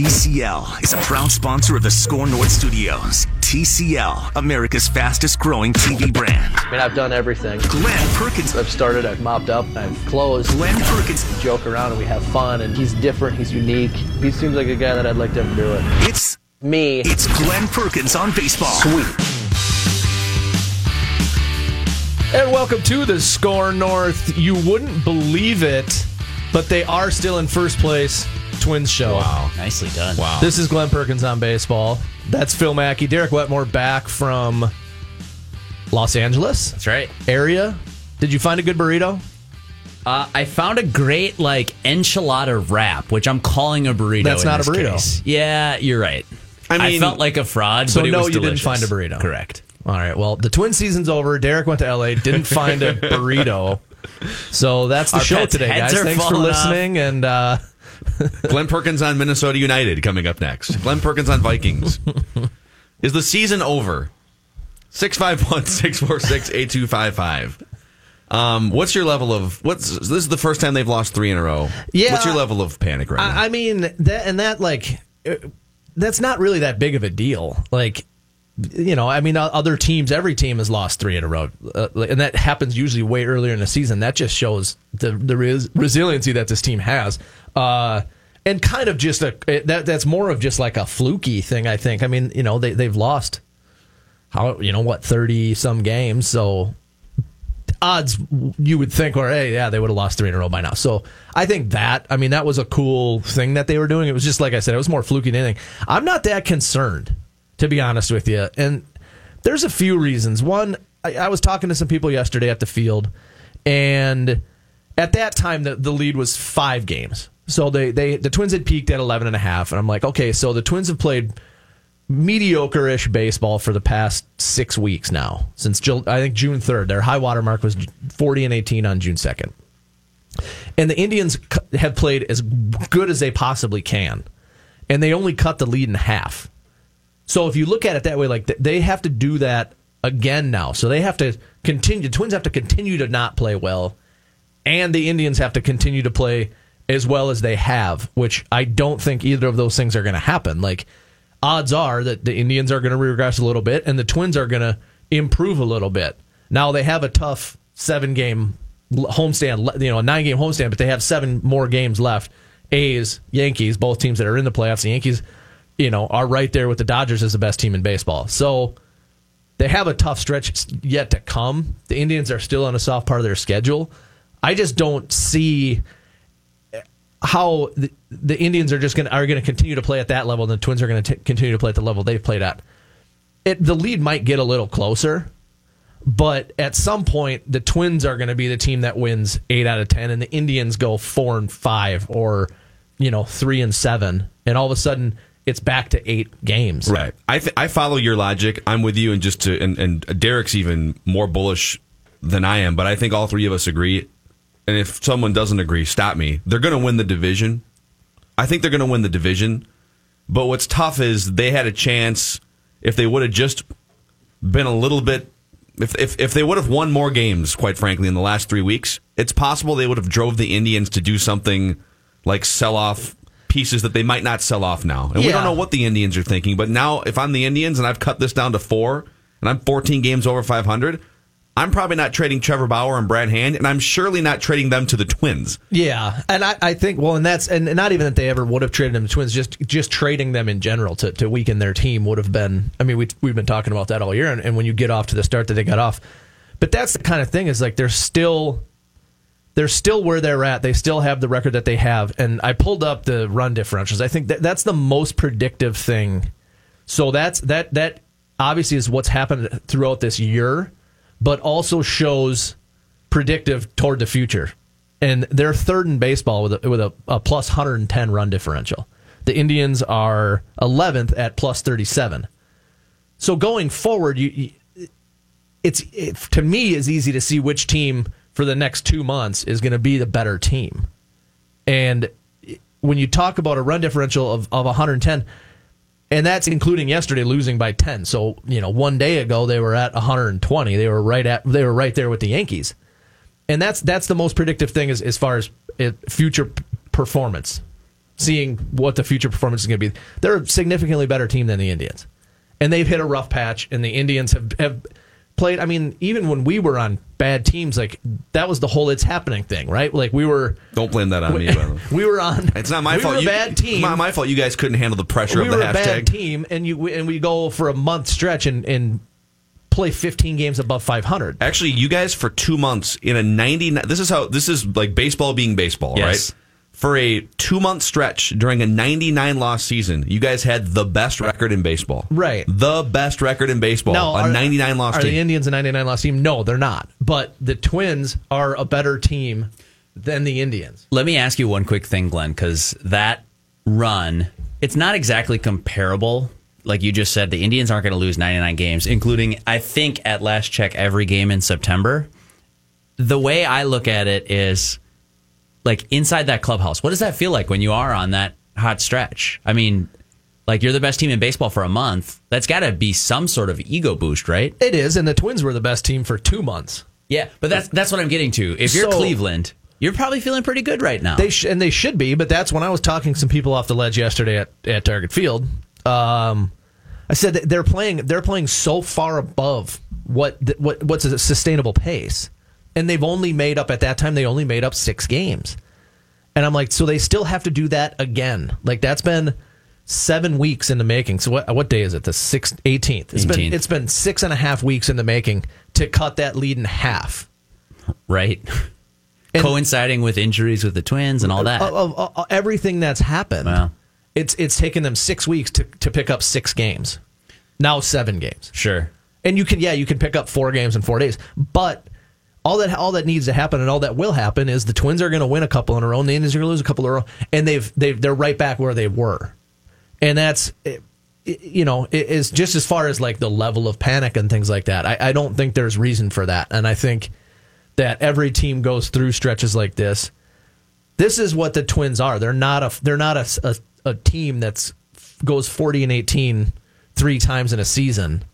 TCL is a proud sponsor of the SKOR North Studios. TCL, America's fastest growing TV brand. I mean, I've done everything. Glen Perkins. I've started, I've mopped up, I've closed. Glen Perkins. We joke around and we have fun, and he's different, he's unique. He seems like a guy that I'd like to have do it. It's Me. it's Glen Perkins on baseball. Sweet. And welcome to the SKOR North. You wouldn't believe it, but they are still in first place. Twins show. Wow. Nicely done. Wow. This is Glen Perkins on baseball. That's Phil Mackey. Derek Wetmore back from Los Angeles That's right. area. Did you find a good burrito? Uh, I found a great like enchilada wrap, which I'm calling a burrito. That's in not a burrito. case. Yeah, you're right. I mean, I, felt like a fraud, So but it no, was you didn't find a burrito. Correct. All right. Well, the twin season's over. Derek went to LA, didn't find a burrito. So that's the Our show today, heads guys. are Thanks for falling off. listening. And uh, Glen Perkins on Minnesota United coming up next. Glen Perkins on Vikings. Is the season over? 651 646 8255. Um, what's your level of what's this is the first time they've lost three in a row. Yeah. What's your level of panic right now? I, I mean that, and that like, uh, that's not really that big of a deal. Like, you know, I mean, other teams, every team has lost three in a row, uh, and that happens usually way earlier in the season. That just shows the the res- resiliency that this team has. Uh, and kind of just a that that's more of just like a fluky thing. I think. I mean, you know, they they've lost how you know what thirty some games, so odds you would think, or hey, yeah, they would have lost three in a row by now. So I think that, I mean, that was a cool thing that they were doing. It was just like I said, it was more fluky than anything. I'm not that concerned, to be honest with you. And there's a few reasons. One, I, I was talking to some people yesterday at the field, and at that time, the, the lead was five games. So they, they the Twins had peaked at 11 and a half, and I'm like, okay, so the Twins have played mediocre-ish baseball for the past six weeks now. Since Jul- I think June third, their high water mark was forty and eighteen on June second, and the Indians have played as good as they possibly can, and they only cut the lead in half. So if you look at it that way, like they have to do that again now. So they have to continue. The Twins have to continue to not play well, and the Indians have to continue to play as well as they have, which I don't think either of those things are going to happen. Like odds are that the Indians are going to regress a little bit, and the Twins are going to improve a little bit. Now they have a tough seven game homestand, you know, a nine game homestand, but they have seven more games left. A's, Yankees, both teams that are in the playoffs. The Yankees, you know, are right there with the Dodgers as the best team in baseball. So they have a tough stretch yet to come. The Indians are still on a soft part of their schedule. I just don't see how the, the Indians are just going are going to continue to play at that level, and the Twins are going to continue to play at the level they've played at. It the lead might get a little closer, but at some point the Twins are going to be the team that wins eight out of ten, and the Indians go four and five, or you know three and seven, and all of a sudden it's back to eight games. Right. I th- I follow your logic. I'm with you, and just to and, and Derek's even more bullish than I am. But I think all three of us agree. And if someone doesn't agree, stop me. They're going to win the division. I think they're going to win the division. But what's tough is they had a chance if they would have just been a little bit. If, if, if they would have won more games, quite frankly, in the last three weeks, it's possible they would have drove the Indians to do something like sell off pieces that they might not sell off now. And we don't know what the Indians are thinking. But now, if I'm the Indians and I've cut this down to four, and I'm 14 games over 500, I'm probably not trading Trevor Bauer and Brad Hand, and I'm surely not trading them to the Twins. Yeah, and I, I think well, and that's and not even that they ever would have traded them to Twins. Just just trading them in general to, to weaken their team would have been. I mean, we we've been talking about that all year, and, and when you get off to the start that they got off, but that's the kind of thing is like they're still they're still where they're at. They still have the record that they have, and I pulled up the run differentials. I think that that's the most predictive thing. So that's that that obviously is what's happened throughout this year, but also shows predictive toward the future. And they're third in baseball with a, with a, a plus 110 run differential. The Indians are 11th at plus 37. So going forward, you, you it's it, to me is easy to see which team for the next two months is going to be the better team. And when you talk about a run differential of, of 110, and that's including yesterday losing by 10. So, you know, one day ago they were at 120. They were right at they were right there with the Yankees. And that's that's the most predictive thing as, as far as uh, future performance. seeing what the future performance is going to be. They're a significantly better team than the Indians, and they've hit a rough patch. And the Indians have have played. I mean, even when we were on bad teams, like that was the whole "it's happening" thing, right? Like we were. Don't blame that on me. By the way. we were on. It's not my we fault. Were a you, bad team. My, my fault. You guys couldn't handle the pressure we of the were a bad team, and you and we go for a month stretch and, and play 15 games above 500. Actually, you guys for two months in a 99. This is how this is like baseball being baseball, Yes. right? For a two month stretch during a 99 loss season, you guys had the best record in baseball. Right. The best record in baseball. Now, a are- 99 loss Are team. the Indians a 99 loss team? No, they're not. But the Twins are a better team than the Indians. Let me ask you one quick thing, Glen, because that run, it's not exactly comparable. Like you just said, the Indians aren't going to lose 99 games, including, I think, at last check, every game in September. The way I look at it is like inside that clubhouse, what does that feel like when you are on that hot stretch? I mean, like you're the best team in baseball for a month. That's got to be some sort of ego boost, right? It is, and the Twins were the best team for two months. Yeah, but that's that's what I'm getting to. If you're So- Cleveland, you're probably feeling pretty good right now. They sh- and they should be, but that's when I was talking to some people off the ledge yesterday at, at Target Field. Um, I said that they're playing they're playing so far above what what what's a sustainable pace, and they've only made up at that time they only made up six games, and I'm like, so they still have to do that again. Like that's been seven weeks in the making. So what what day is it? The sixth, eighteenth. It's been 18th. it's been six and a half weeks in the making to cut that lead in half. right? And- Coinciding with injuries with the Twins and all that. of, of- of everything that's happened. Wow. It's it's taken them six weeks to, to pick up six games. Now seven games. sure. And you can yeah, you can pick up four games in four days. But all that all that needs to happen and all that will happen is the Twins are going to win a couple in a row, and the Indians are going to lose a couple in a row, and they've they they're right back where they were, and that's you know is just as far as like the level of panic and things like that. I, I don't think there's reason for that, and I think that every team goes through stretches like this. This is what the Twins are. They're not a they're not a, a, a team that's goes 40 and 18 three times in a season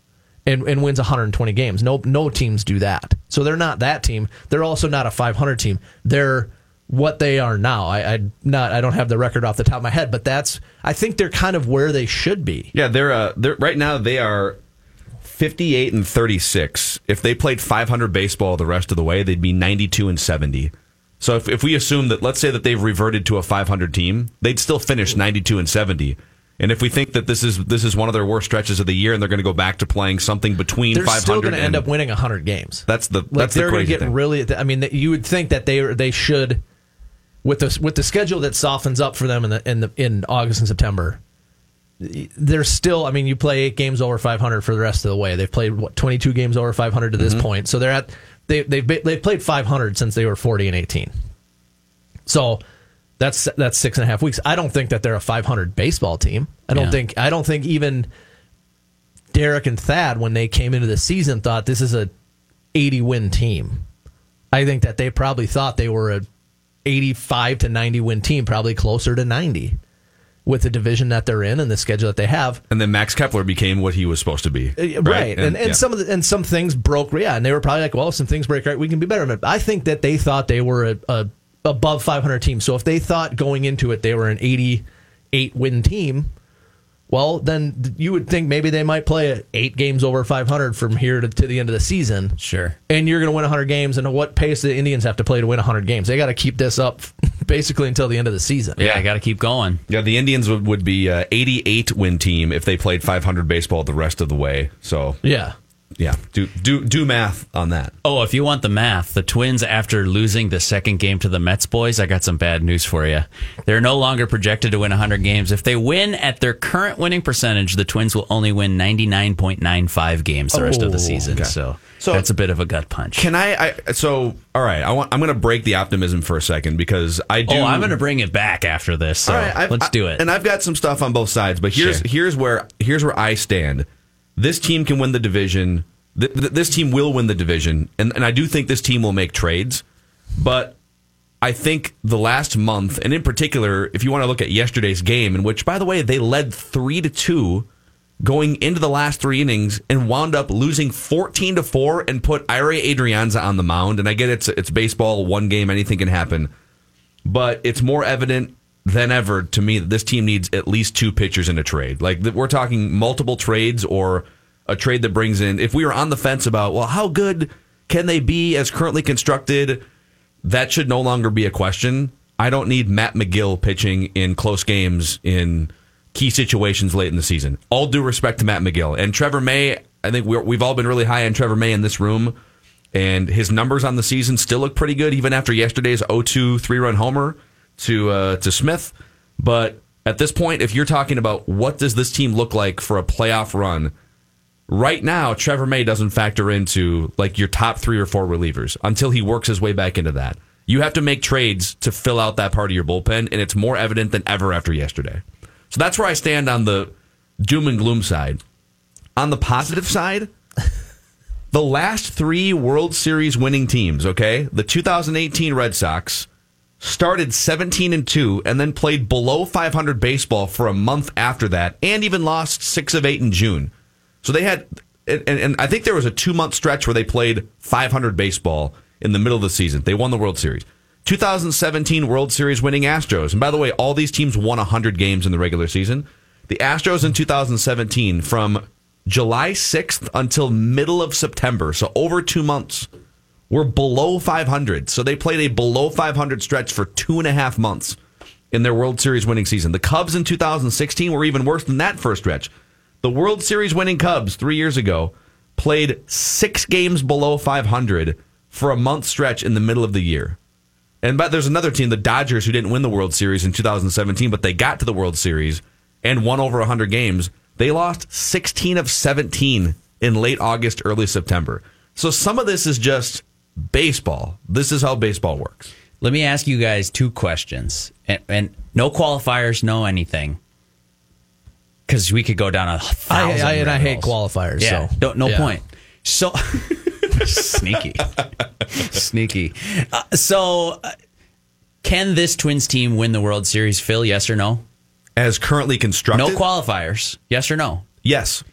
and, and wins 120 games. No no teams do that. So they're not that team. They're also not a 500 team. They're what they are now. I I not I don't have the record off the top of my head, but that's I think they're kind of where they should be. Yeah, they're uh, they're right now they are 58 and 36. If they played 500 baseball the rest of the way, they'd be 92 and 70. So if, if we assume that let's say that they've reverted to a 500 team, they'd still finish 92 and 70. And if we think that this is this is one of their worst stretches of the year and they're going to go back to playing something between They're 500 still going to end up winning 100 games. That's the Like that's the they're going to get thing. really. I mean, you would think that they they should with the with the schedule that softens up for them in the in the in August and September. They're still. I mean, you play eight games over 500 for the rest of the way. They've played what 22 games over 500 to this Mm-hmm. point. So they're at they they've they've played 500 since they were 40 and 18. So that's that's six and a half weeks. I don't think that they're a 500 baseball team. I don't Yeah. think I don't think even Derek and Thad when they came into the season thought this is a 80 win team. I think that they probably thought they were a 85 to 90 win team, probably closer to 90 with the division that they're in and the schedule that they have. and then Max Kepler became what he was supposed to be. Uh, Right. And and, yeah. some of the, and some things broke yeah, and they were probably like, well, if some things break right, we can be better. But I think that they thought they were a, a above 500 team. So if they thought going into it they were an 88 win team, well, then you would think maybe they might play eight games over 500 from here to, to the end of the season. Sure. And you're going to win 100 games. And what pace do the Indians have to play to win 100 games? They got to keep this up basically until the end of the season. Yeah, I got to keep going. Yeah, the Indians would, would be a 88 win team if they played 500 baseball the rest of the way. So Yeah. Yeah, do do do math on that. Oh, if you want the math, the Twins, after losing the second game to the Mets boys, I got some bad news for you. They're no longer projected to win 100 games. If they win at their current winning percentage, the Twins will only win 99.95 games the rest of the Oh, season. okay. So, So- that's a bit of a gut punch. Can I? I so all right. I want. I'm going to break the optimism for a second because I do. oh, I'm going to bring it back after this. So right, let's I- do it. And I've got some stuff on both sides, but here's Sure. here's where here's where I stand. This team can win the division. Th- th- this team will win the division, and and I do think this team will make trades. But I think the last month, and in particular, if you want to look at yesterday's game, in which, by the way, they led three to two going into the last three innings and wound up losing 14 to 4 and put Ehire Adrianza on the mound and I get it's it's baseball one game anything can happen but it's more evident than ever to me that this team needs at least two pitchers in a trade. Like we're talking multiple trades or a trade that brings in. If we were on the fence about well, how good can they be as currently constructed? That should no longer be a question. I don't need Matt Magill pitching in close games in key situations late in the season. All due respect to Matt Magill and Trevor May. I think we're, we've all been really high on Trevor May in this room, and his numbers on the season still look pretty good, even after yesterday's 0-2 three-run homer to uh, to Smith. But at this point, if you're talking about what does this team look like for a playoff run, right now Trevor May doesn't factor into like your top three or four relievers until he works his way back into that. You have to make trades to fill out that part of your bullpen, and it's more evident than ever after yesterday. So that's where I stand on the doom and gloom side. On the positive side, the last three World Series winning teams, okay? The 2018 Red Sox started 17 and 2 and then played below 500 baseball for a month after that and even lost 6 of 8 in June. So they had and, and I think there was a 2 month stretch where they played 500 baseball in the middle of the season. They won the World Series. 2017 World Series winning Astros. And by the way, all these teams won 100 games in the regular season. The Astros in 2017 from July 6th until middle of September, so over 2 months were below 500. So they played a below 500 stretch for two and a half months in their World Series winning season. The Cubs in 2016 were even worse than that first stretch. The World Series winning Cubs three years ago played six games below 500 for a month stretch in the middle of the year. And but there's another team, the Dodgers, who didn't win the World Series in 2017, but they got to the World Series and won over 100 games. They lost 16 of 17 in late August, early September. So some of this is just baseball. This is how baseball works. Let me ask you guys two questions, and, and no qualifiers, no anything, because we could go down a I, thousand. I, and I hate qualifiers. Yeah, so don't, no yeah. point. So sneaky, sneaky. Uh, so, uh, can this Twins team win the World Series? Phil, yes or no? As currently constructed, No qualifiers, yes or no? yes.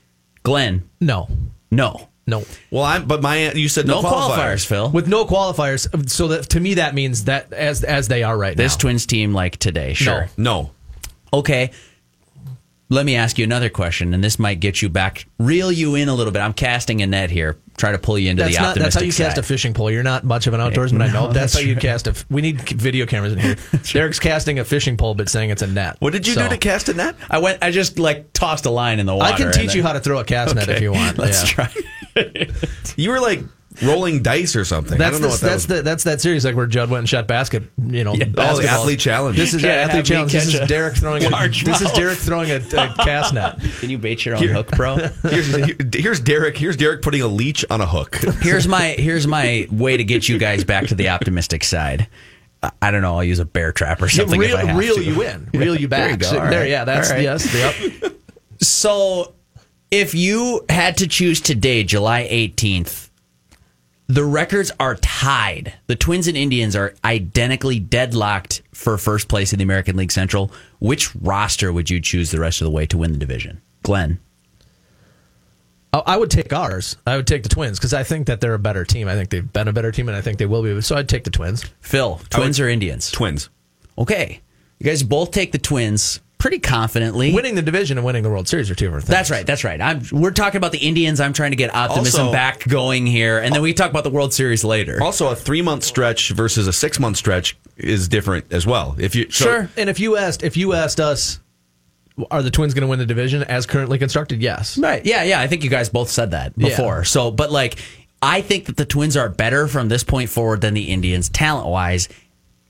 Glen, No, no. No. Well, I'm, but my you said no, No qualifiers, Phil. With no qualifiers, so that to me that means that as as they are right this now. This Twins team, like today, sure. No, Okay. Let me ask you another question, and this might get you back, reel you in a little bit. I'm casting a net here, try to pull you into That's the not. optimistic That's how you side. cast a fishing pole. You're not much of an outdoorsman. I know. No, That's, how that's you cast a. We need video cameras in here. Derek's casting a fishing pole, but saying it's a net. What did you So, do to cast a net? I went. I just like tossed a line in the water. I can teach then- you how to throw a cast net if you want. Let's yeah. try. You were like rolling dice or something. I That's don't know the, what that that's was. the that's that series like where Judd went and shot basket. You know, Oh, the athlete challenge. This is Try yeah, athlete challenge. This is Derek throwing a. large This is. Derek throwing a, a cast net. Can you bait your own hook, bro? here's, here- here's Derek. Here's Derek putting a leech on a hook. here's my here's my way to get you guys back to the optimistic side. I- I don't know. I'll use a bear trap or something. if reel I have reel to. you in, reel you back. you go. So- All there, yeah, that's All right. yes. Yep. So, if you had to choose today, July 18th, the records are tied. The Twins and Indians are identically deadlocked for first place in the American League Central. Which roster would you choose the rest of the way to win the division? Glen. I I would take ours. I would take the Twins because I think that they're a better team. I think they've been a better team, and I think they will be. So I'd take the Twins. Phil, Twins or Indians? Twins. Okay. You guys both take the Twins pretty confidently. Winning the division and winning the World Series are two different things. That's right. That's right. I'm, we're talking about the Indians. I'm trying to get optimism Also- back going here, and then we talk about the World Series later. Also, a three month stretch versus a six month stretch is different as well. If you so- Sure. And if you asked, if you asked us, are the Twins going to win the division as currently constructed? Yes. Right. Yeah, yeah. I think you guys both said that Yeah. before. So, but like, I think that the Twins are better from this point forward than the Indians talent wise.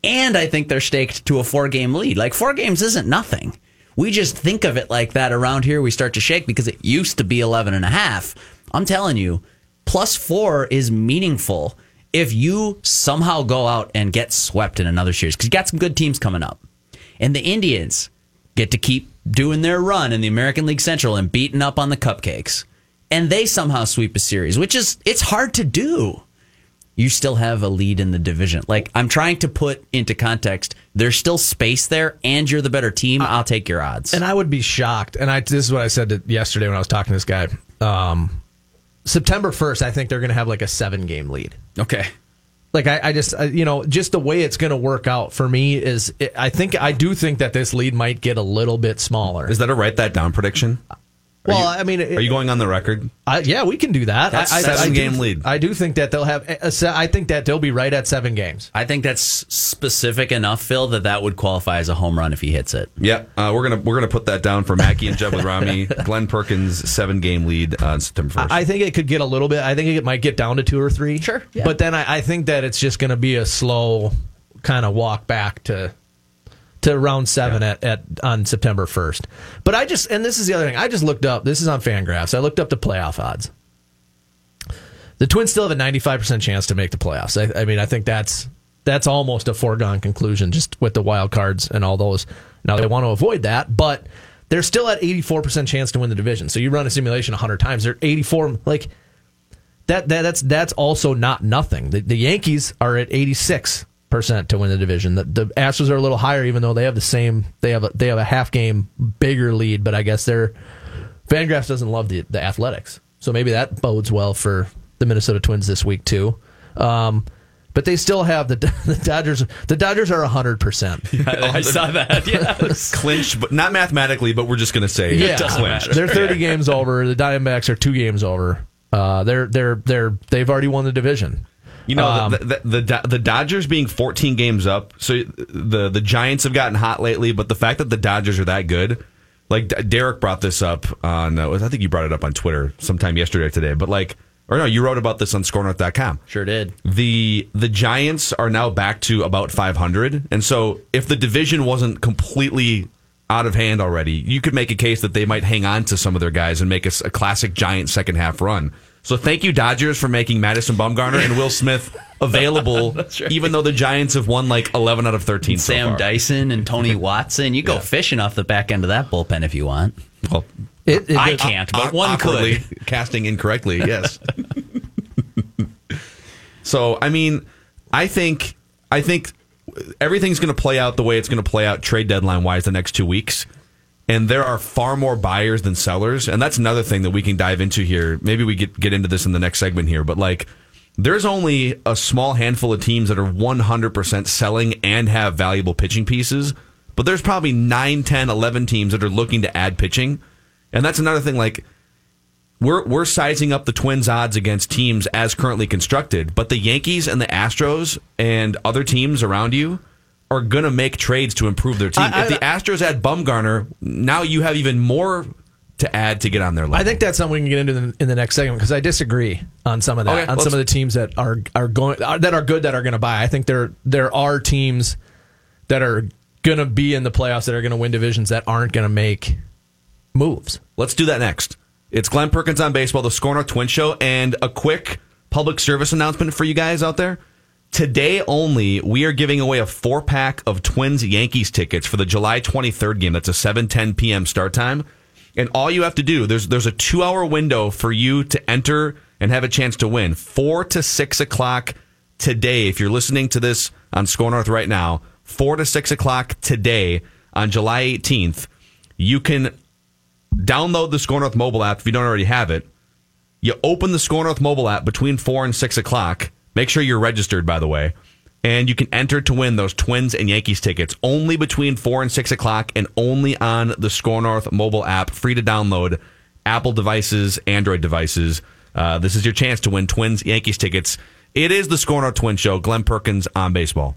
And I think they're staked to a four game lead. Like, four games isn't nothing. We just think of it like that around here. We start to shake because it used to be 11 and a half. I'm telling you, plus four is meaningful if you somehow go out and get swept in another series because you got some good teams coming up. And the Indians get to keep doing their run in the American League Central and beating up on the cupcakes. And they somehow sweep a series, which is it's hard to do. You still have a lead in the division. Like I'm trying to put into context, there's still space there and you're the better team. I'll take your odds. And I would be shocked. And I this is what I said to, yesterday when I was talking to this guy. Um, September first, I think they're going to have like a seven game lead. okay. like I, I just I, you know just the way it's going to work out for me is I think I do think that this lead might get a little bit smaller. Is that a write that down prediction? Well, you- I mean, Are you going on the record? I, yeah, we can do that. That's I, I, seven I do- game lead. I do think that they'll have. Eh, eh, a I think that they'll be right at seven games. I think that's specific enough, Phil, that that would qualify as a home run if he hits it. Yeah, uh, we're gonna we're gonna put that down for Mackey and Judd with Rami. Glen Perkins seven game lead uh, on September first. I think it could get a little bit. I think it might get down to two or three. Sure, yeah. But then I, I think that it's just going to be a slow kind of walk back to to round seven at, at on September first. But I just and this is the other thing. I just looked up. This is on Fangraphs. I looked up the playoff odds. The Twins still have a ninety five percent chance to make the playoffs. I, I mean, I think that's that's almost a foregone conclusion just with the wild cards and all those. Now they want to avoid that, but they're still at eighty four percent chance to win the division. So you run a simulation hundred times, they're eighty four. Like that, that that's that's also not nothing. The, the Yankees are at eighty six percent to win the division. The, the Astros are a little higher, even though they have the same. They have a they have a half game bigger lead, but I guess their Fangraphs doesn't love the the Athletics, so maybe that bodes well for the Minnesota Twins this week too. Um, but they still have the the Dodgers. The Dodgers are hundred percent. I saw that. Yes. clinch, but not mathematically. But we're just gonna say Yeah, clinch. they're thirty games over. The Diamondbacks are two games over. Uh, they're they're they're they've already won the division. You know, Um, the, the, the the Dodgers being 14 games up. So the the Giants have gotten hot lately, but the fact that the Dodgers are that good, like D- Derek brought this up on, uh, I think you brought it up on Twitter sometime yesterday or today, but like, or no, you wrote about this on SKORNorth.com. Sure did. The the Giants are now back to about 500, and so if the division wasn't completely out of hand already, you could make a case that they might hang on to some of their guys and make a classic Giant second half run. So thank you Dodgers for making Madison Bumgarner and Will Smith available, right. even though the Giants have won like 11 out of 13. so Sam far. Dyson and Tony Watson. You go Yeah. fishing off the back end of that bullpen if you want. Well, It, it- I it- can't, but Aw- one awkwardly could. casting incorrectly. Yes. so I mean, I think I think everything's going to play out the way it's going to play out trade deadline wise the next two weeks. And there are far more buyers than sellers, and that's another thing that we can dive into here. Maybe we get get into this in the next segment here, but like. There's only a small handful of teams that are 100% selling and have valuable pitching pieces, but there's probably 9, 10, 11 teams that are looking to add pitching. And that's another thing like we're we're sizing up the Twins odds against teams as currently constructed, but the Yankees and the Astros and other teams around you are going to make trades to improve their team. I- if the Astros add Bumgarner, now you have even more to add to get on their level. I think that's something we can get into in the, in the next segment because I disagree on some of that. Okay, on some of the teams that are are going are, that are good that are going to buy. I think there there are teams that are going to be in the playoffs that are going to win divisions that aren't going to make moves. Let's do that next. It's Glen Perkins on baseball, the SKOR North Twin Show, and a quick public service announcement for you guys out there. Today only, we are giving away a four pack of Twins Yankees tickets for the July 23rd game. That's a 7:10 p.m. start time. And all you have to do there's there's a two hour window for you to enter and have a chance to win. Four to six o'clock today. If you're listening to this on SKOR North right now, four to six o'clock today on July 18th, you can download the SKOR North mobile app if you don't already have it. You open the SKOR North mobile app between four and six o'clock. Make sure you're registered, by the way, and you can enter to win those Twins and Yankees tickets only between four and six o'clock, and only on the SKOR North mobile app, free to download, Apple devices, Android devices. Uh, this is your chance to win Twins Yankees tickets. It is the SKOR North Twin Show. Glen Perkins on baseball.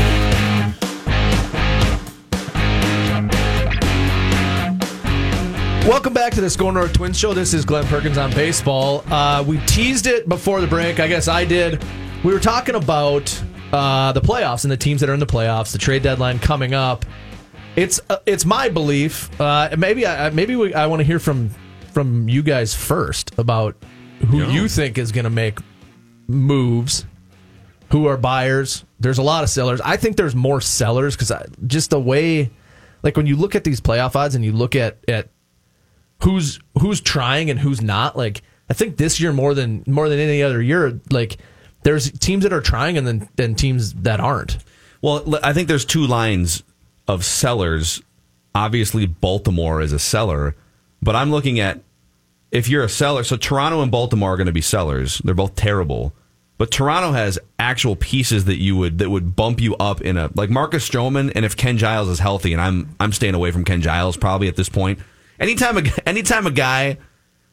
Welcome back to the SKOR North Twins Show. This is Glen Perkins on baseball. Uh, we teased it before the break. I guess I did. We were talking about uh, the playoffs and the teams that are in the playoffs, the trade deadline coming up. It's uh, it's my belief. Uh, maybe I maybe we, I want to hear from from you guys first about who you think is going to make moves who are buyers. There's a lot of sellers. I think there's more sellers because just the way, like when you look at these playoff odds and you look at at who's who's trying and who's not. Like I think this year more than more than any other year, like there's teams that are trying and then then teams that aren't. Well, I think there's two lines of sellers. Obviously, Baltimore is a seller, but I'm looking at if you're a seller. So Toronto and Baltimore are going to be sellers. They're both terrible, but Toronto has actual pieces that you would that would bump you up in a like Marcus Stroman. And if Ken Giles is healthy, and I'm I'm staying away from Ken Giles probably at this point. Anytime a anytime a guy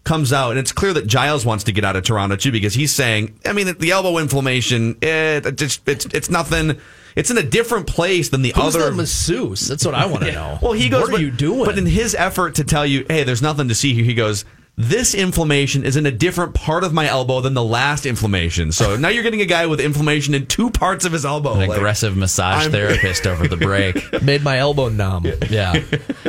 comes out, and it's clear that Giles wants to get out of Toronto too because he's saying, I mean, the elbow inflammation, it, it just it's it's nothing. It's in a different place than the Who's other the masseuse? That's what I want to know. well, he goes. What are but, you doing? But in his effort to tell you, hey, there's nothing to see here, he goes. This inflammation is in a different part of my elbow than the last inflammation. So now you're getting a guy with inflammation in two parts of his elbow. An Like, aggressive massage I'm- therapist over the break. made my elbow numb. Yeah.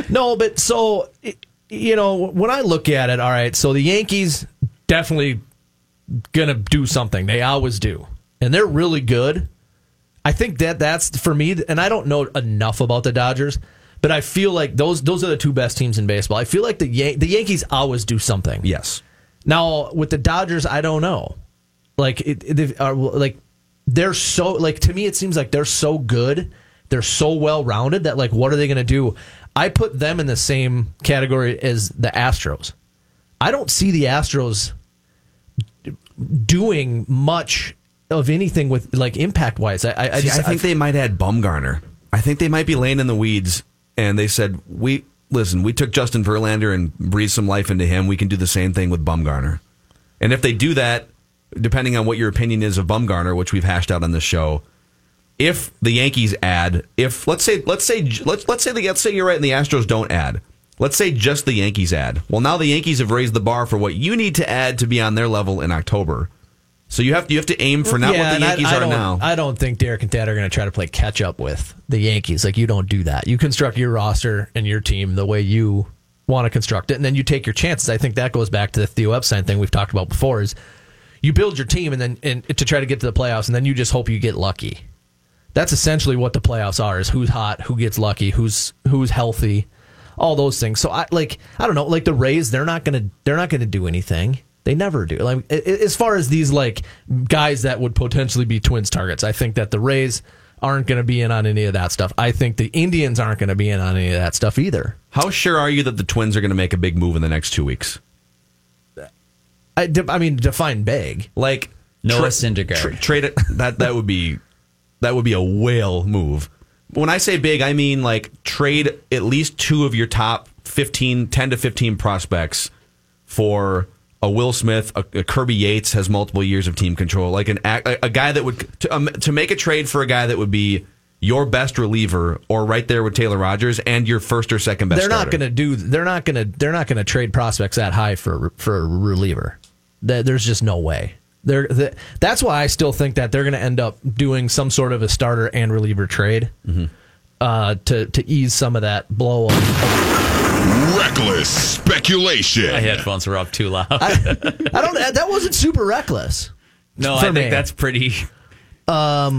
no, but so i- you know when I look at it, all right. So the Yankees definitely gonna do something. They always do, and they're really good. I think that that's for me, and I don't know enough about the Dodgers, but I feel like those those are the two best teams in baseball. I feel like the Yan- the Yankees always do something. Yes. Now with the Dodgers, I don't know. Like it, it they've- uh, are like they're so like to me, it seems like they're so good, they're so well rounded that like what are they going to do? I put them in the same category as the Astros. I don't see the Astros doing much of anything with like impact wise. I, I, I See, just I think they might add Bumgarner. I think they might be laying in the weeds, and they said, "We listen. We took Justin Verlander and breathed some life into him. We can do the same thing with Bumgarner." And if they do that, depending on what your opinion is of Bumgarner, which we've hashed out on this show, if the Yankees add, if let's say let's say let's let's say the, let's say you're right and the Astros don't add. Let's say just the Yankees add. Well, now the Yankees have raised the bar for what you need to add to be on their level in October. So you have to you have to aim for not what the Yankees I, are now. I don't think Derek and Thad are going to try to play catch up with the Yankees. Like you don't do that. You construct your roster and your team the way you want to construct it, and then you take your chances. I think that goes back to the Theo Epstein thing we've talked about before. Is you build your team and then and to try to get to the playoffs, and then you just hope you get lucky. That's essentially what the playoffs are: is who's hot, who gets lucky, who's who's healthy, all those things. So I like I don't know, like the Rays, they're not gonna they're not gonna do anything. They never do. Like a- a- as far as these like guys that would potentially be Twins targets, I think that the Rays aren't going to be in on any of that stuff. I think the Indians aren't going to be in on any of that stuff either. How sure are you that the Twins are going to make a big move in the next two weeks? I, I mean, define big. Like Noah Syndergaard. tra- trade it. That that would be that would be a whale move. When I say big, I mean like trade at least two of your top 15, 10 to fifteen prospects for a Will Smith, a, a Kirby Yates has multiple years of team control, like an a, a guy that would to, um, to make a trade for a guy that would be your best reliever or right there with Taylor Rogers and your first or second best. they're not going to do. They're not going to. They're not going to trade prospects that high for for a reliever. There- There's just no way. They're, the, that's why I still think that they're going to end up doing some sort of a starter and reliever trade uh, to to ease some of that blow. Of, Reckless speculation. My headphones were up too loud. I don't. That wasn't super reckless. no, I think me. that's pretty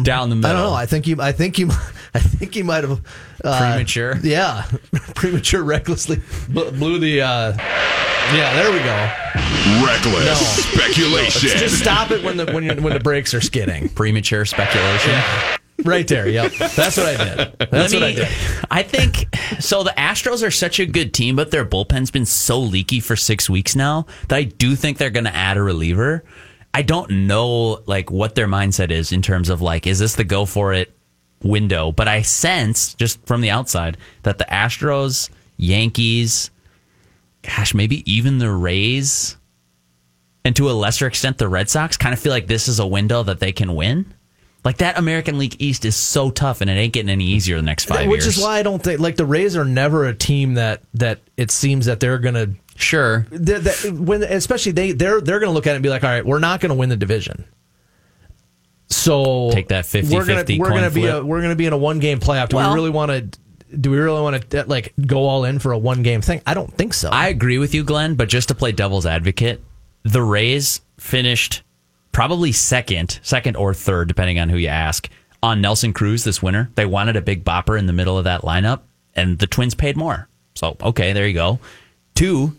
down the middle. I don't know. I think you. I think you. I think you might have uh, Premature? Yeah, premature, recklessly bl- blew the. Uh, yeah, there we go. Reckless No. speculation. Just stop it when the when, you when the brakes are skidding. Premature speculation. Right there. Yep. That's what I did. That's Let what I did. I think so. The Astros are such a good team, but their bullpen's been so leaky for six weeks now that I do think they're going to add a reliever. I don't know like what their mindset is in terms of like, is this the go for it window? But I sense just from the outside that the Astros, Yankees, gosh, maybe even the Rays, and to a lesser extent the Red Sox, kind of feel like this is a window that they can win. Like that American League East is so tough, and it ain't getting any easier the next five Which years. Which is why I don't think like the Rays are never a team that that it seems that they're gonna sure, they're, that when especially they they're they're gonna look at it and be like, all right, we're not gonna win the division. So Take that 50-50 We're gonna, we're gonna be a, we're gonna be in a one game playoff. Do Well- we really want to? Do we really want to like go all in for a one game thing? I don't think so. I agree with you, Glen. But just to play devil's advocate, the Rays finished probably second, second or third, depending on who you ask, on Nelson Cruz this winter. They wanted a big bopper in the middle of that lineup, and the Twins paid more. So, okay, there you go. Two, the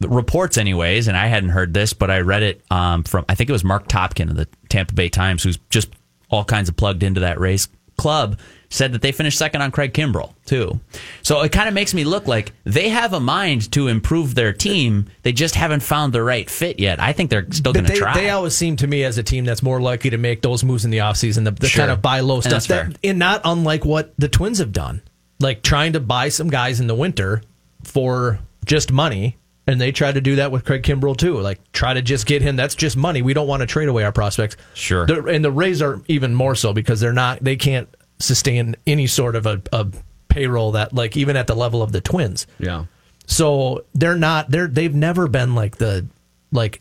reports, anyways, and I hadn't heard this, but I read it um, from, I think it was Marc Topkin of the Tampa Bay Times, who's just all kinds of plugged into that Rays club, said that they finished second on Craig Kimbrel, too. So it kind of makes me look like they have a mind to improve their team. They just haven't found the right fit yet. I think they're still going to try. they always seem to me as a team that's more likely to make those moves in the offseason, the, the Sure. kind of buy low stuff. fair. That, and not unlike what the Twins have done, like trying to buy some guys in the winter for just money. And they tried to do that with Craig Kimbrel too. Like try to just get him. That's just money. We don't want to trade away our prospects. Sure. The- and the Rays are even more so because they're not. They can't sustain any sort of a, a payroll that like even at the level of the Twins. Yeah. So they're not they're they've never been like the like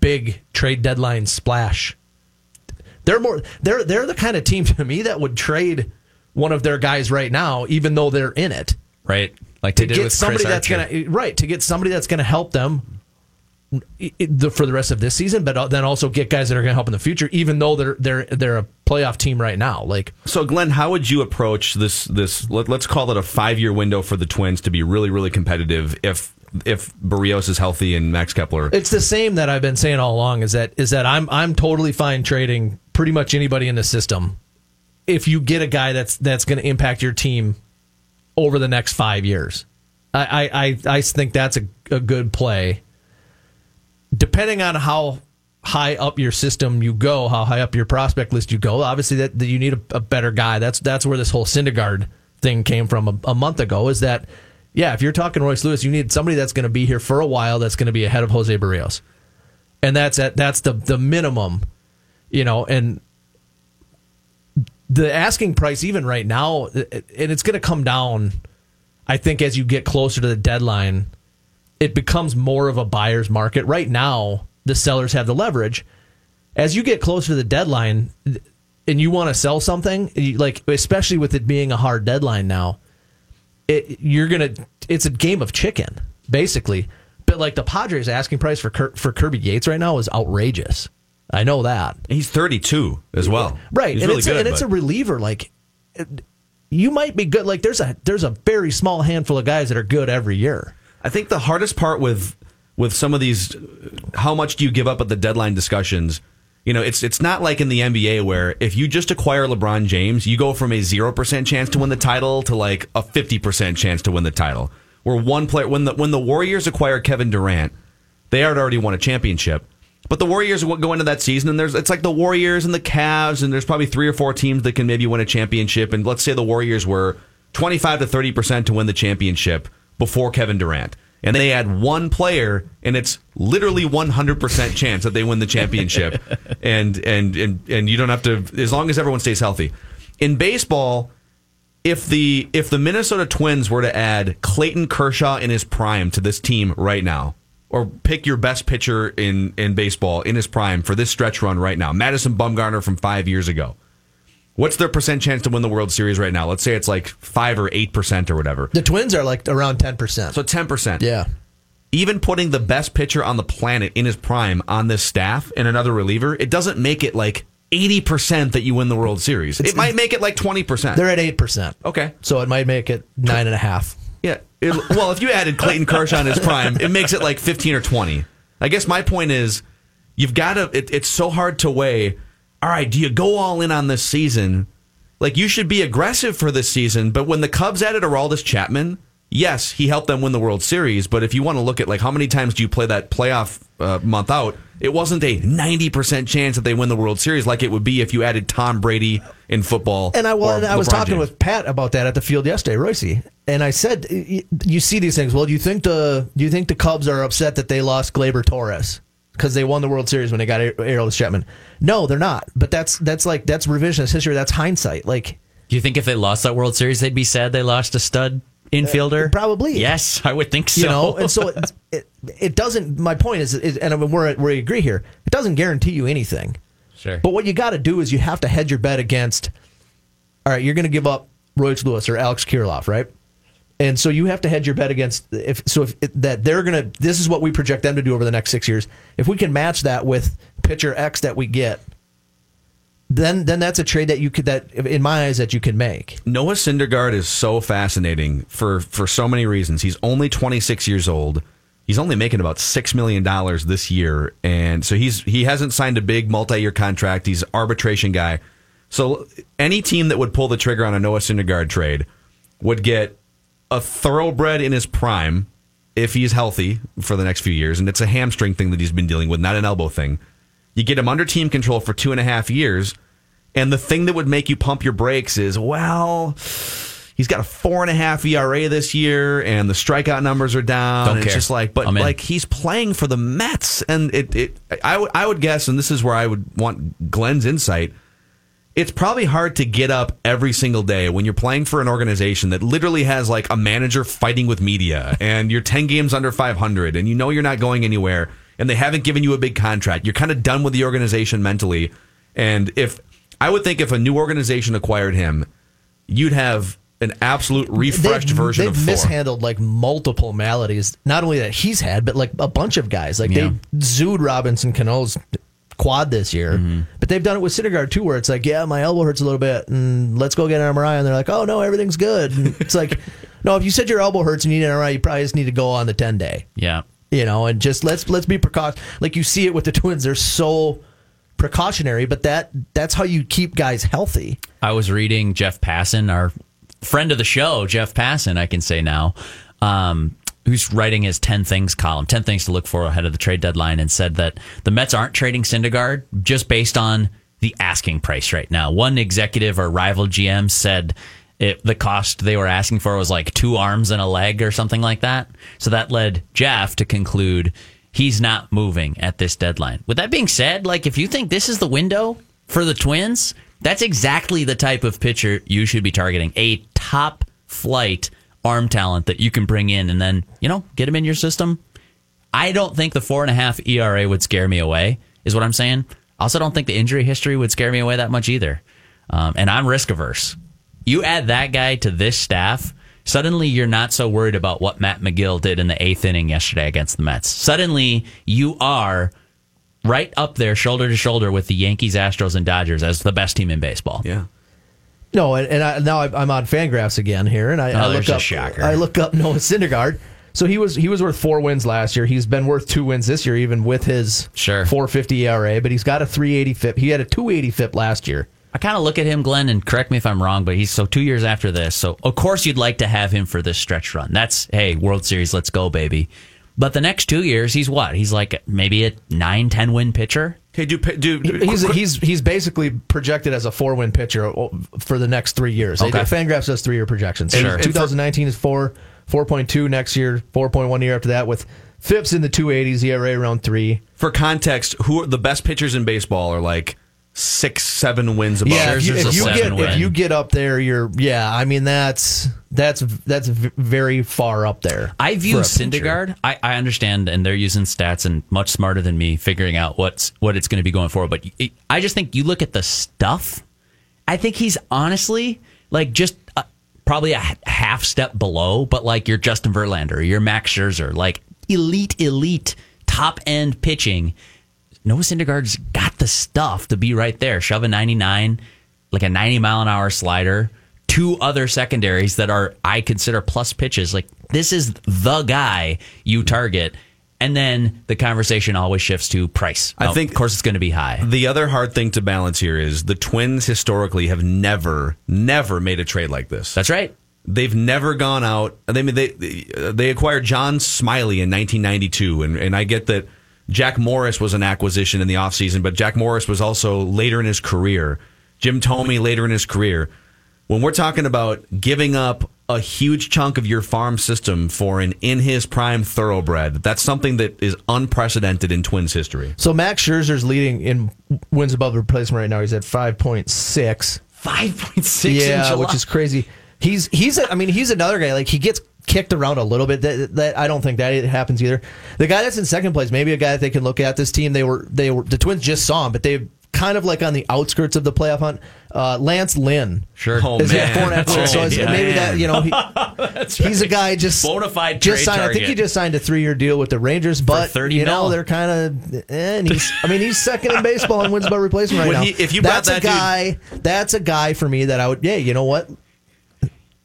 big trade deadline splash. They're more they're they're the kind of team to me that would trade one of their guys right now, even though they're in it. right? Like To they did get with somebody Chris that's gonna right to get somebody that's gonna help them i- i- the- for the rest of this season, but then also get guys that are gonna help in the future, even though they're they're they're a playoff team right now. Like So, Glen, how would you approach this? This let, us call it a five-year window for the Twins to be really, really competitive. If if Berrios is healthy and Max Kepler, It's the same that I've been saying all along. Is that is that I'm I'm totally fine trading pretty much anybody in the system if you get a guy that's that's going to impact your team over the next five years. I I I, think that's a, a good play. Depending on how high up your system you go, how high up your prospect list you go, obviously that, that you need a, a better guy. That's that's where this whole Syndergaard thing came from a, a month ago. Is that yeah? If you're talking Royce Lewis, you need somebody that's going to be here for a while. That's going to be ahead of Jose Berrios, and that's at that's the the minimum, you know. And the asking price even right now, and it's going to come down. I think as you get closer to the deadline, it becomes more of a buyer's market. Right now, the sellers have the leverage. As you get closer to the deadline, and you want to sell something, like especially with it being a hard deadline now, it, you're gonna. It's a game of chicken, basically. But like the Padres asking price for for Kirby Yates right now is outrageous. I know that. he's 32 as well. Right, He's and really it's good. a, and it's a reliever. Like you might be good. Like there's a there's a very small handful of guys that are good every year. I think the hardest part with with some of these, how much do you give up at the deadline discussions? You know, it's it's not like in the NBA where if you just acquire LeBron James, you go from a zero percent chance to win the title to like a fifty percent chance to win the title. Where one player, when the when the Warriors acquired Kevin Durant, they had already won a championship. But the Warriors go into that season, and there's it's like the Warriors and the Cavs, and there's probably three or four teams that can maybe win a championship. And let's say the Warriors were 25 to 30 percent to win the championship before Kevin Durant, and they add one player, and it's literally 100 percent chance that they win the championship. and and and and you don't have to as long as everyone stays healthy. In baseball, if the if the Minnesota Twins were to add Clayton Kershaw in his prime to this team right now, or pick your best pitcher in in baseball in his prime for this stretch run right now, Madison Bumgarner from five years ago, what's their percent chance to win the World Series right now? Let's say it's like five or eight percent or whatever. The Twins are like around ten percent. So ten percent. yeah, Even putting the best pitcher on the planet in his prime on this staff and another reliever, it doesn't make it like eighty percent that you win the World Series. it might make it like twenty percent. they're at eight percent. Okay. so it might make it nine and a half. Yeah. It, well, if you added Clayton Kershaw in his prime, it makes it like 15 or 20. I guess my point is you've got to, it, it's so hard to weigh. All right, do you go all in on this season? Like, you should be aggressive for this season, but when the Cubs added Aroldis Chapman, yes, he helped them win the World Series. But if you want to look at, like, how many times do you play that playoff uh, month out, it wasn't a 90% chance that they win the World Series like it would be if you added Tom Brady in football. And I, or was I was talking James. with Pat about that at the field yesterday, Royce, and I said, "You see these things. Well, do you think the do you think the Cubs are upset that they lost Gleyber Torres because they won the World Series when they got Aroldis Chapman? No, they're not. But that's that's like that's revisionist history. That's hindsight. Like Do you think if they lost that World Series, they'd be sad they lost a stud infielder? Uh, probably. Yes, I would think so. you know, and so it, it, it doesn't. My point is, is and I mean, we're we agree here. It doesn't guarantee you anything. Sure. But what you got to do is you have to hedge your bet against. All right, you're going to give up Royce Lewis or Alex Kirilloff, right? And so you have to hedge your bet against if so if it, that they're gonna this is what we project them to do over the next six years. If we can match that with pitcher X that we get, then then that's a trade that you could that in my eyes that you can make. Noah Syndergaard is so fascinating for for so many reasons. He's only 26 years old. He's only making about six million dollars this year, and so he's he hasn't signed a big multi-year contract. He's arbitration guy. So any team that would pull the trigger on a Noah Syndergaard trade would get a thoroughbred in his prime if he's healthy for the next few years, and it's a hamstring thing that he's been dealing with, not an elbow thing. You get him under team control for two and a half years, and the thing that would make you pump your brakes is, well, he's got a four and a half ERA this year, and the strikeout numbers are down. Don't care. It's just like, but I'm in. like he's playing for the Mets, and it, it I would I would guess, and this is where I would want Glen's insight. It's probably hard to get up every single day when you're playing for an organization that literally has like a manager fighting with media, and you're ten games under 500, and you know you're not going anywhere, and they haven't given you a big contract. You're kind of done with the organization mentally, and if I would think if a new organization acquired him, you'd have an absolute refreshed They've- version they've of Thor. mishandled like multiple maladies, not only that he's had, but like a bunch of guys. Like Yeah. they zooed Robinson Cano's quad this year, Mm-hmm. but they've done it with Syndergaard too, where it's like, yeah, my elbow hurts a little bit, and let's go get an MRI, and they're like, oh no, everything's good. And it's like, no, if you said your elbow hurts and you need an MRI, you probably just need to go on the ten day, Yeah. You know, and just let's let's be precautious. Like you see it with the Twins, they're so precautionary, but that that's how you keep guys healthy. I was reading Jeff Passan, our friend of the show, Jeff Passan, I can say now, um, who's writing his 10 things column, 10 things to look for ahead of the trade deadline, and said that the Mets aren't trading Syndergaard just based on the asking price right now. One executive or rival GM said it, the cost they were asking for was like two arms and a leg or something like that. So that led Jeff to conclude he's not moving at this deadline. With that being said, like if you think this is the window for the Twins, that's exactly the type of pitcher you should be targeting. A top flight arm talent that you can bring in and then, you know, get him in your system. I don't think the four and a half ERA would scare me away, is what I'm saying. Also don't think the injury history would scare me away that much either. Um, and I'm risk averse. You add that guy to this staff, suddenly you're not so worried about what Matt Magill did in the eighth inning yesterday against the Mets. Suddenly you are right up there, shoulder to shoulder with the Yankees, Astros, and Dodgers as the best team in baseball. yeah. No, and, and I, now I- I'm on Fangraphs again here, and I, oh, I Oh, look up. shocker. I look up Noah Syndergaard. So he was he was worth four wins last year. He's been worth two wins this year, even with his Sure. 450 ERA. But he's got a 380 FIP. He had a 280 FIP last year. I kind of look at him, Glen, and correct me if I'm wrong, but he's so two years after this. So, of course, you'd like to have him for this stretch run. That's, hey, World Series, let's go, baby. But the next two years, he's what? He's like maybe a nine, 10 win pitcher. Hey, do do He's he's he's basically projected as a four win pitcher oh, for the next three years. Okay. Fangraphs does three year projections. Sure. 2019 is four, 4.2 next year, 4.1 year after that with FIPS in the 280s, ERA around three. for context, who are the best pitchers in baseball are like six, seven wins above. Yeah, if you, if a you seven get if you get up there, you're yeah. I mean that's that's that's very far up there. I view for. Syndergaard. I, I understand, and they're using stats and much smarter than me figuring out what's what it's going to be going forward. But it, I just think you look at the stuff. I think he's honestly like just uh, probably a half step below, but like your Justin Verlander, or your Max Scherzer, like elite, elite, top end pitching. Noah Syndergaard's got the stuff to be right there. Shove a 99, like a 90 mile an hour slider, two other secondaries that are, I consider plus pitches. Like, this is the guy you target. And then the conversation always shifts to price. I Now, think- of course, it's going to be high. The other hard thing to balance here is the Twins historically have never, never made a trade like this. That's right. They've never gone out. They mean they they, they acquired John Smiley in 1992, and and I get that Jack Morris was an acquisition in the offseason, but Jack Morris was also later in his career. Jim Thome later in his career. When we're talking about giving up a huge chunk of your farm system for an in his prime thoroughbred, that's something that is unprecedented in Twins history. So Max Scherzer's leading in wins above replacement right now. He's at five point six. 5.6 in Yeah, July. which is crazy. He's he's a, I mean he's another guy like he gets kicked around a little bit. That, that I don't think that happens either. The guy that's in second place, maybe a guy that they can look at. This team they were they were the Twins just saw him, but they've kind of like on the outskirts of the playoff hunt. Uh, Lance Lynn. Sure. Oh, Is man. it Fournette? That's so right, it's- yeah. maybe that you know he, he's a guy just Bona fide just trade signed. I think he just signed a three year deal with the Rangers, but 30 you know mil. they're kind of. Eh, and he's I mean he's second in baseball in wins by replacement right Would now. he- if you brought that's a that dude- guy, that's a guy for me that I would. Yeah, you know what?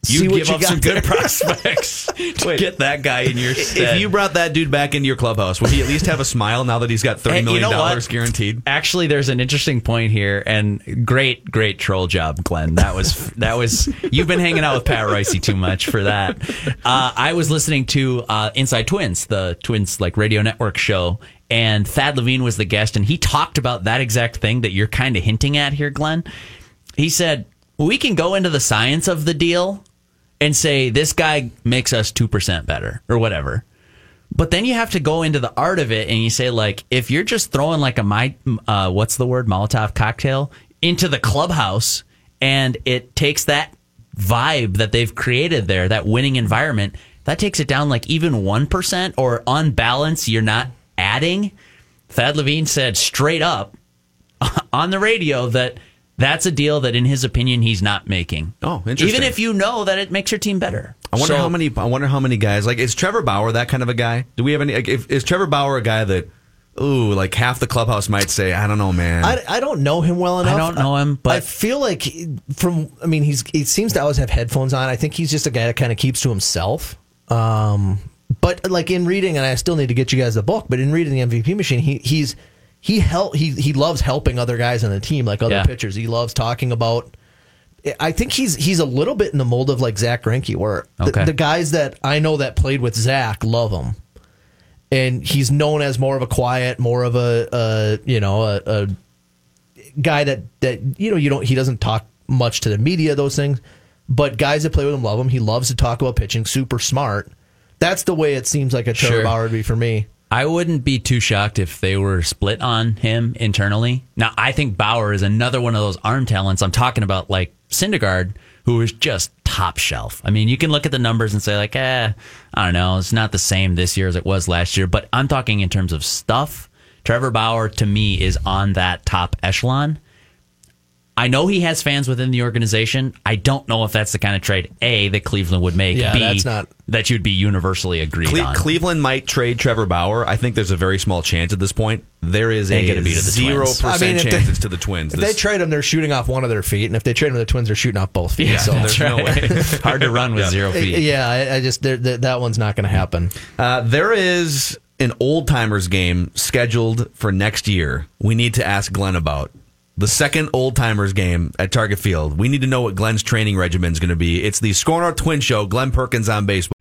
You give you up some there. good prospects to get that guy in your stead. If you brought that dude back into your clubhouse, would he at least have a smile now that he's got thirty million you know dollars guaranteed? Actually, there's an interesting point here, and great, great troll job, Glen. That was that was. You've been hanging out with Pat Reusse too much for that. Uh, I was listening to uh, Inside Twins, the Twins like radio network show, and Thad Levine was the guest, and he talked about that exact thing that you're kind of hinting at here, Glen. He said we can go into the science of the deal and say this guy makes us two percent better or whatever. But then you have to go into the art of it and you say like if you're just throwing like a my uh, what's the word Molotov cocktail into the clubhouse and it takes that vibe that they've created there that winning environment that takes it down like even 1% or on balance you're not adding Thad Levine said straight up on the radio that that's a deal that in his opinion he's not making. Oh, interesting. Even if you know that it makes your team better. I wonder So- how many. I wonder how many guys. Like, is Trevor Bauer that kind of a guy? Do we have any? Like, if, is Trevor Bauer a guy that? Ooh, like half the clubhouse might say, I don't know, man. I, I don't know him well enough. I don't know him, but- I feel like from I mean he's he seems to always have headphones on. I think he's just a guy that kind of keeps to himself. Um, but like in reading, and I still need to get you guys the book. But in reading the MVP machine, he he's he help he he loves helping other guys on the team, like other Yeah. pitchers. He loves talking about. I think he's he's a little bit in the mold of like Zack Greinke, where the, the guys that I know that played with Zach love him and he's known as more of a quiet, more of a, a you know a, a guy that that you know you don't he doesn't talk much to the media those things, but guys that play with him love him. He loves to talk about pitching, super smart. That's the way it seems like a Trevor Sure. Bauer would be for me. I wouldn't be too shocked if they were split on him internally. Now, I think Bauer is another one of those arm talents. I'm talking about like Syndergaard, who is just top shelf. I mean, you can look at the numbers and say like, eh, I don't know, it's not the same this year as it was last year. But I'm talking in terms of stuff. Trevor Bauer to me is on that top echelon. I know he has fans within the organization. I don't know if that's the kind of trade A that Cleveland would make. Yeah, B that's not- that you'd be universally agreed Cle- on. Cleveland might trade Trevor Bauer. I think there's a very small chance at this point. There is Ain't a gonna be to zero Twins. percent I mean, if they- chance it's to the Twins. If This- they trade him, they're shooting off one of their feet, and if they trade him, the Twins are shooting off both feet. so That's there's no right. Hard to run with zero feet. yeah, I, I just there- there- that one's not going to happen. Uh, there is an old timers game scheduled for next year. We need to ask Glen about the second old timers game at Target Field. We need to know what Glen's training regimen is going to be. It's the SKOR North Twin Show. Glen Perkins on baseball.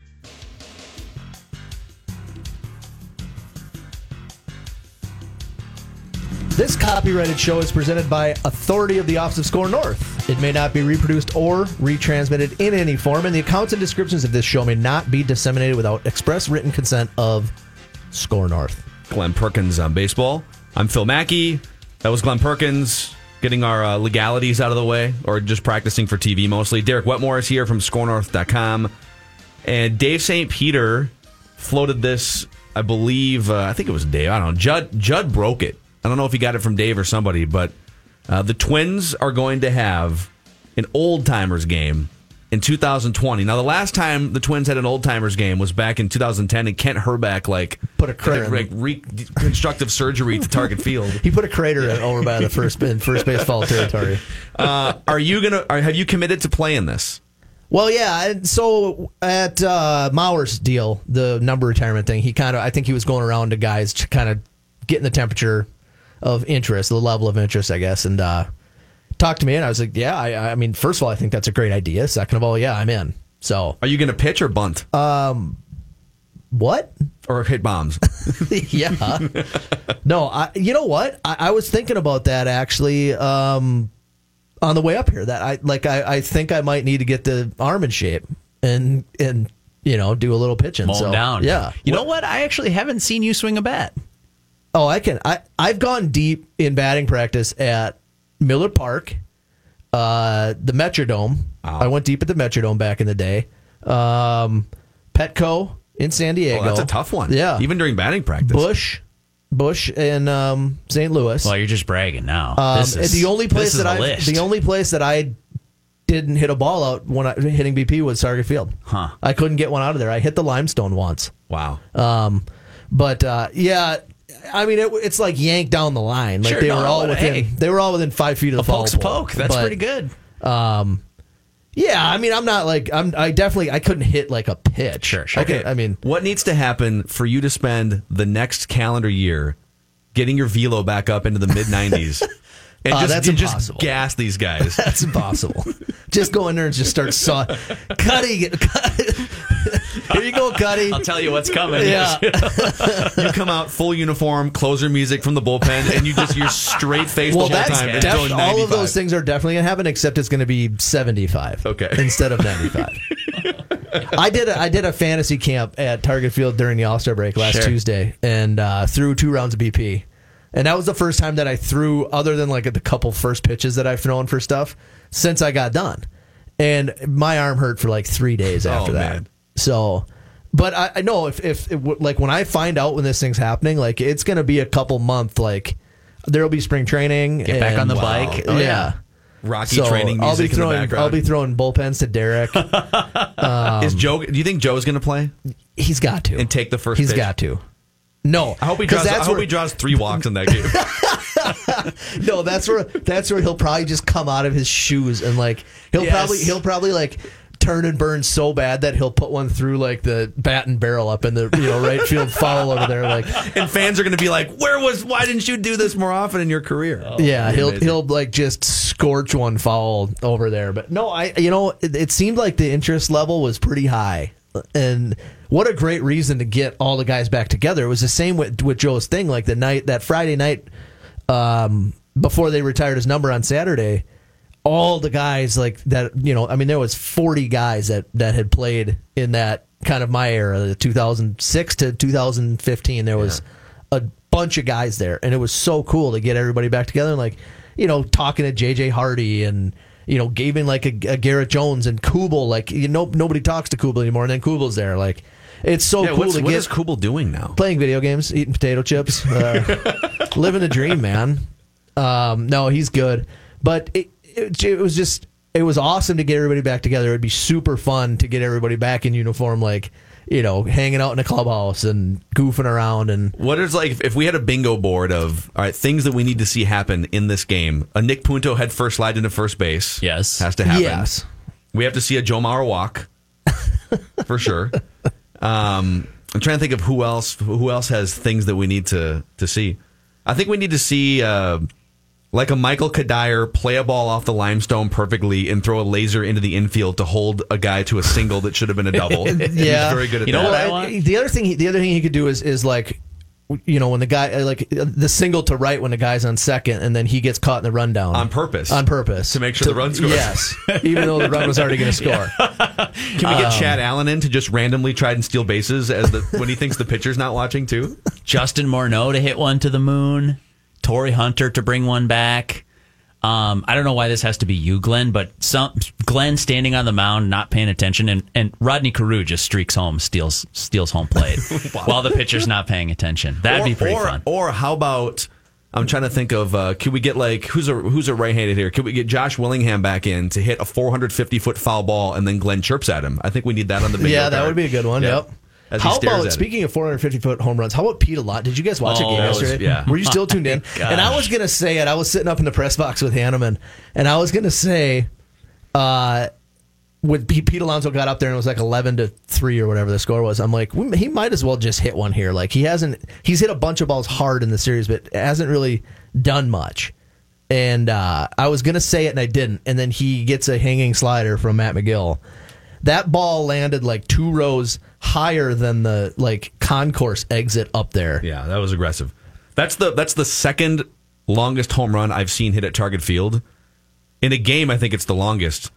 This copyrighted show is presented by authority of the Office of SKOR North. It may not be reproduced or retransmitted in any form, and the accounts and descriptions of this show may not be disseminated without express written consent of SKOR North. Glen Perkins on baseball. I'm Phil Mackey. That was Glen Perkins getting our uh, legalities out of the way, or just practicing for TV mostly. Derek Wetmore is here from SKORNorth.com. And Dave St. Peter floated this, I believe, uh, I think it was Dave. I don't know. Judd, Judd broke it. I don't know if he got it from Dave or somebody, but uh, the Twins are going to have an old timers game in 2020. Now, the last time the Twins had an old timers game was back in 2010, and Kent Hrbek like Put a crater like, reconstructive surgery to Target Field. He put a crater in over by the first in first base foul territory. Uh, are you gonna? Are, have you committed to playing this? Well, yeah. So at uh, Mauer's deal, the number retirement thing, he kind of, I think he was going around to guys, to kind of getting the temperature of interest, the level of interest, I guess, and uh, talked to me, and I was like, yeah. I, I mean, first of all, I think that's a great idea. Second of all, yeah, I'm in. So Are you gonna pitch or bunt Um, what? or hit bombs? yeah. no, I, you know what? I, I was thinking about that actually um, on the way up here. That I like. I, I think I might need to get the arm in shape and and you know do a little pitching. Mow so, down. Yeah. You know what? I actually haven't seen you swing a bat. Oh, I can. I I've gone deep in batting practice at Miller Park, uh, the Metrodome. Wow. I went deep at the Metrodome back in the day. Um, Petco in San Diego. Oh, that's a tough one. Yeah. even during batting practice. Bush, Bush in um, St. Louis. Well, you're just bragging now. Um, This is- the only place this is that I list. the only place that I didn't hit a ball out when I hitting BP was Target Field. Huh. I couldn't get one out of there. I hit the limestone once. Wow. Um, but uh, yeah, I mean it, it's like yanked down the line. Like Sure, they no, were all within hey. they were all within five feet of the poke's pole. poke. That's But, pretty good. Um, yeah, I mean I'm not like I'm I definitely I couldn't hit like a pitch. Sure, sure. I, could- I mean what needs to happen for you to spend the next calendar year getting your velo back up into the mid 90s and Uh, just, that's and just gas these guys? that's impossible. just go in there and just start saw Cuddy. Here you go, Cuddy. I'll tell you what's coming. Yeah. you come out full uniform, closer music from the bullpen, and you just you're straight faced Well, the whole time def- all of those things are definitely gonna happen, except it's gonna be seventy five. Okay. instead of ninety five. I did a, I did a fantasy camp at Target Field during the All Star break last Sure. Tuesday, and uh, threw two rounds of BP. And that was the first time that I threw, other than like the couple first pitches that I've thrown for stuff, since I got done. And my arm hurt for like three days after oh, that. man. So, but I, I know if, if it w- like when I find out when this thing's happening, like it's going to be a couple month, like there'll be spring training. Get back on the and- bike. Oh, Oh, yeah. yeah. Rocky So training I'll be music in the throwing. background. I'll be throwing bullpens to Derek. Is um, Joe? Do you think Joe's going to play He's got to and take the first? He's pitch? got to. No, I hope he draws. I hope where- he draws three walks in that game. No, that's where that's where he'll probably just come out of his shoes and like he'll Yes. probably he'll probably like turn and burn so bad that he'll put one through like the bat and barrel up in the you know right field foul over there like and fans are going to be like, "Where was? Why didn't you do this more often in your career?" Oh, yeah he'll amazing. he'll like just scorch one foul over there but no I you know it, it seemed like the interest level was pretty high and what a great reason to get all the guys back together. It was the same with with Joe's thing like the night that Friday night um before they retired his number on Saturday all the guys like that you know i mean there was 40 guys that that had played in that kind of my era the 2006 to 2015 there was a bunch of guys there and it was so cool to get everybody back together and like you know talking to jj hardy and you know giving like a, a garrett jones and kubel like you know nobody talks to kubel anymore and then kubel's there like it's so Yeah, cool to what get is Kubel doing now? playing video games, eating potato chips, uh, living the dream, man. Um, no, he's good, but it, it it was just it was awesome to get everybody back together. It'd be super fun to get everybody back in uniform, like you know, hanging out in a clubhouse and goofing around and What is like if, if we had a bingo board of all right things that we need to see happen in this game? A Nick Punto head first slide into first base. Yes. has to happen. yes, We have to see a Joe Mauer walk for sure. Um, I'm trying to think of who else who else has things that we need to to see. I think we need to see uh, like a Michael Cuddyer play a ball off the limestone perfectly and throw a laser into the infield to hold a guy to a single that should have been a double. yeah, He's very good at You know that. what I want? The other thing, he, the other thing he could do is is like. You know when the guy like the single to right when the guy's on second and then he gets caught in the rundown On purpose. on purpose To make sure the run scores. Yes, even though the run was already going to score. Can we get Chad Allen in to just randomly try and steal bases as the when he thinks the pitcher's not watching too? Justin Morneau to hit one to the moon. Torii Hunter to bring one back. Um, I don't know why this has to be you, Glen, but some Glen standing on the mound, not paying attention, and, and Rodney Carew just streaks home, steals steals home plate while the pitcher's not paying attention. That'd or, be pretty or, fun. Or how about I'm trying to think of uh, can we get like who's a who's a right-handed here? Can we get Josh Willingham back in to hit a 450 foot foul ball and then Glen chirps at him? I think we need that on the bingo Yeah, that card. would be a good one. Yeah. Yep. As he How stares about at it. speaking of 450 foot home runs? How about Pete Alot? Did you guys watch Oh, a game was- yesterday? yeah. Were you still tuned in? And I was gonna say it. I was sitting up in the press box with Hanneman, and I was gonna say, uh, when Pete Alonso got up there and it was like 11 to three or whatever the score was, I'm like, he might as well just hit one here. Like he hasn't, he's hit a bunch of balls hard in the series, but hasn't really done much. And uh, I was gonna say it and I didn't. And then he gets a hanging slider from Matt Magill. That ball landed like two rows higher than the like concourse exit up there. Yeah, that was aggressive. That's the that's the second longest home run I've seen hit at Target Field. In a game, I think it's the longest.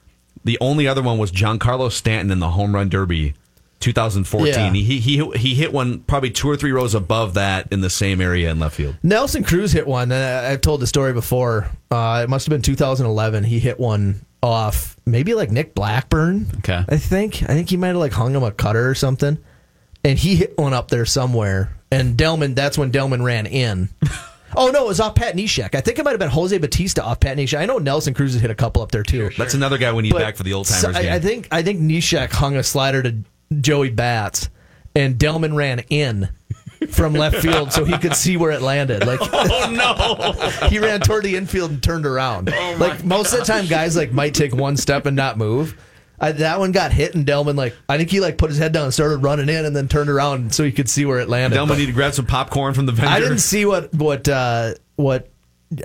The only other one was Giancarlo Stanton in the home run derby 2014. Yeah. He, he he hit one probably two or three rows above that in the same area in left field. Nelson Cruz hit one. I've told the story before. Uh, it must have been 2011. He hit one off maybe like Nick Blackburn. Okay. I think. I think he might have like hung him a cutter or something. And he hit one up there somewhere. and Delmon. That's when Delmon ran in. Oh no, it was off Pat Neshek. I think it might have been Jose Bautista off Pat Neshek. I know Nelson Cruz has hit a couple up there too. That's another guy we need But back for the old timers so. I, I think I think Neshek hung a slider to Joey Bats, and Delman ran in from left field so he could see where it landed. Like, Oh no! he ran toward the infield and turned around. like most of the time, guys like might take one step and not move. I, that one got hit, and Delmon like I think he like put his head down and started running in, and then turned around so he could see where it landed. Delmon But need to grab some popcorn from the vendor. I didn't see what what uh, what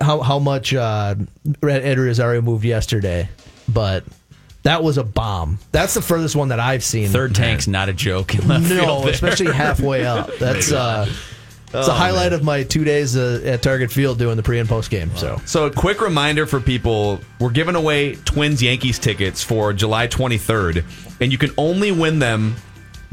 how how much uh, Ed Rosario moved yesterday, but that was a bomb. That's the furthest one that I've seen. Third tank's not a joke. In left no, field there. especially halfway up. That's uh, it's a highlight of my two days uh, at Target Field doing the pre and post game. So So, a quick reminder for people we're giving away Twins Yankees tickets for July 23rd, and you can only win them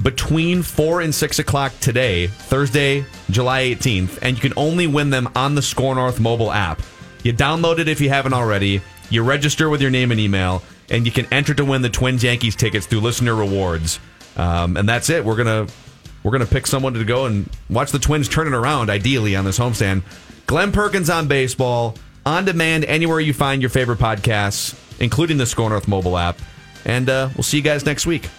between 4 and 6 o'clock today, Thursday, July 18th, and you can only win them on the SKOR North mobile app. You download it if you haven't already, you register with your name and email, and you can enter to win the Twins Yankees tickets through listener rewards. Um, and that's it. We're to. We're to pick someone to go and watch the Twins turn it around, ideally, on this homestand. Glen Perkins on baseball, on demand, anywhere you find your favorite podcasts, including the SKOR North mobile app. And uh, we'll see you guys next week.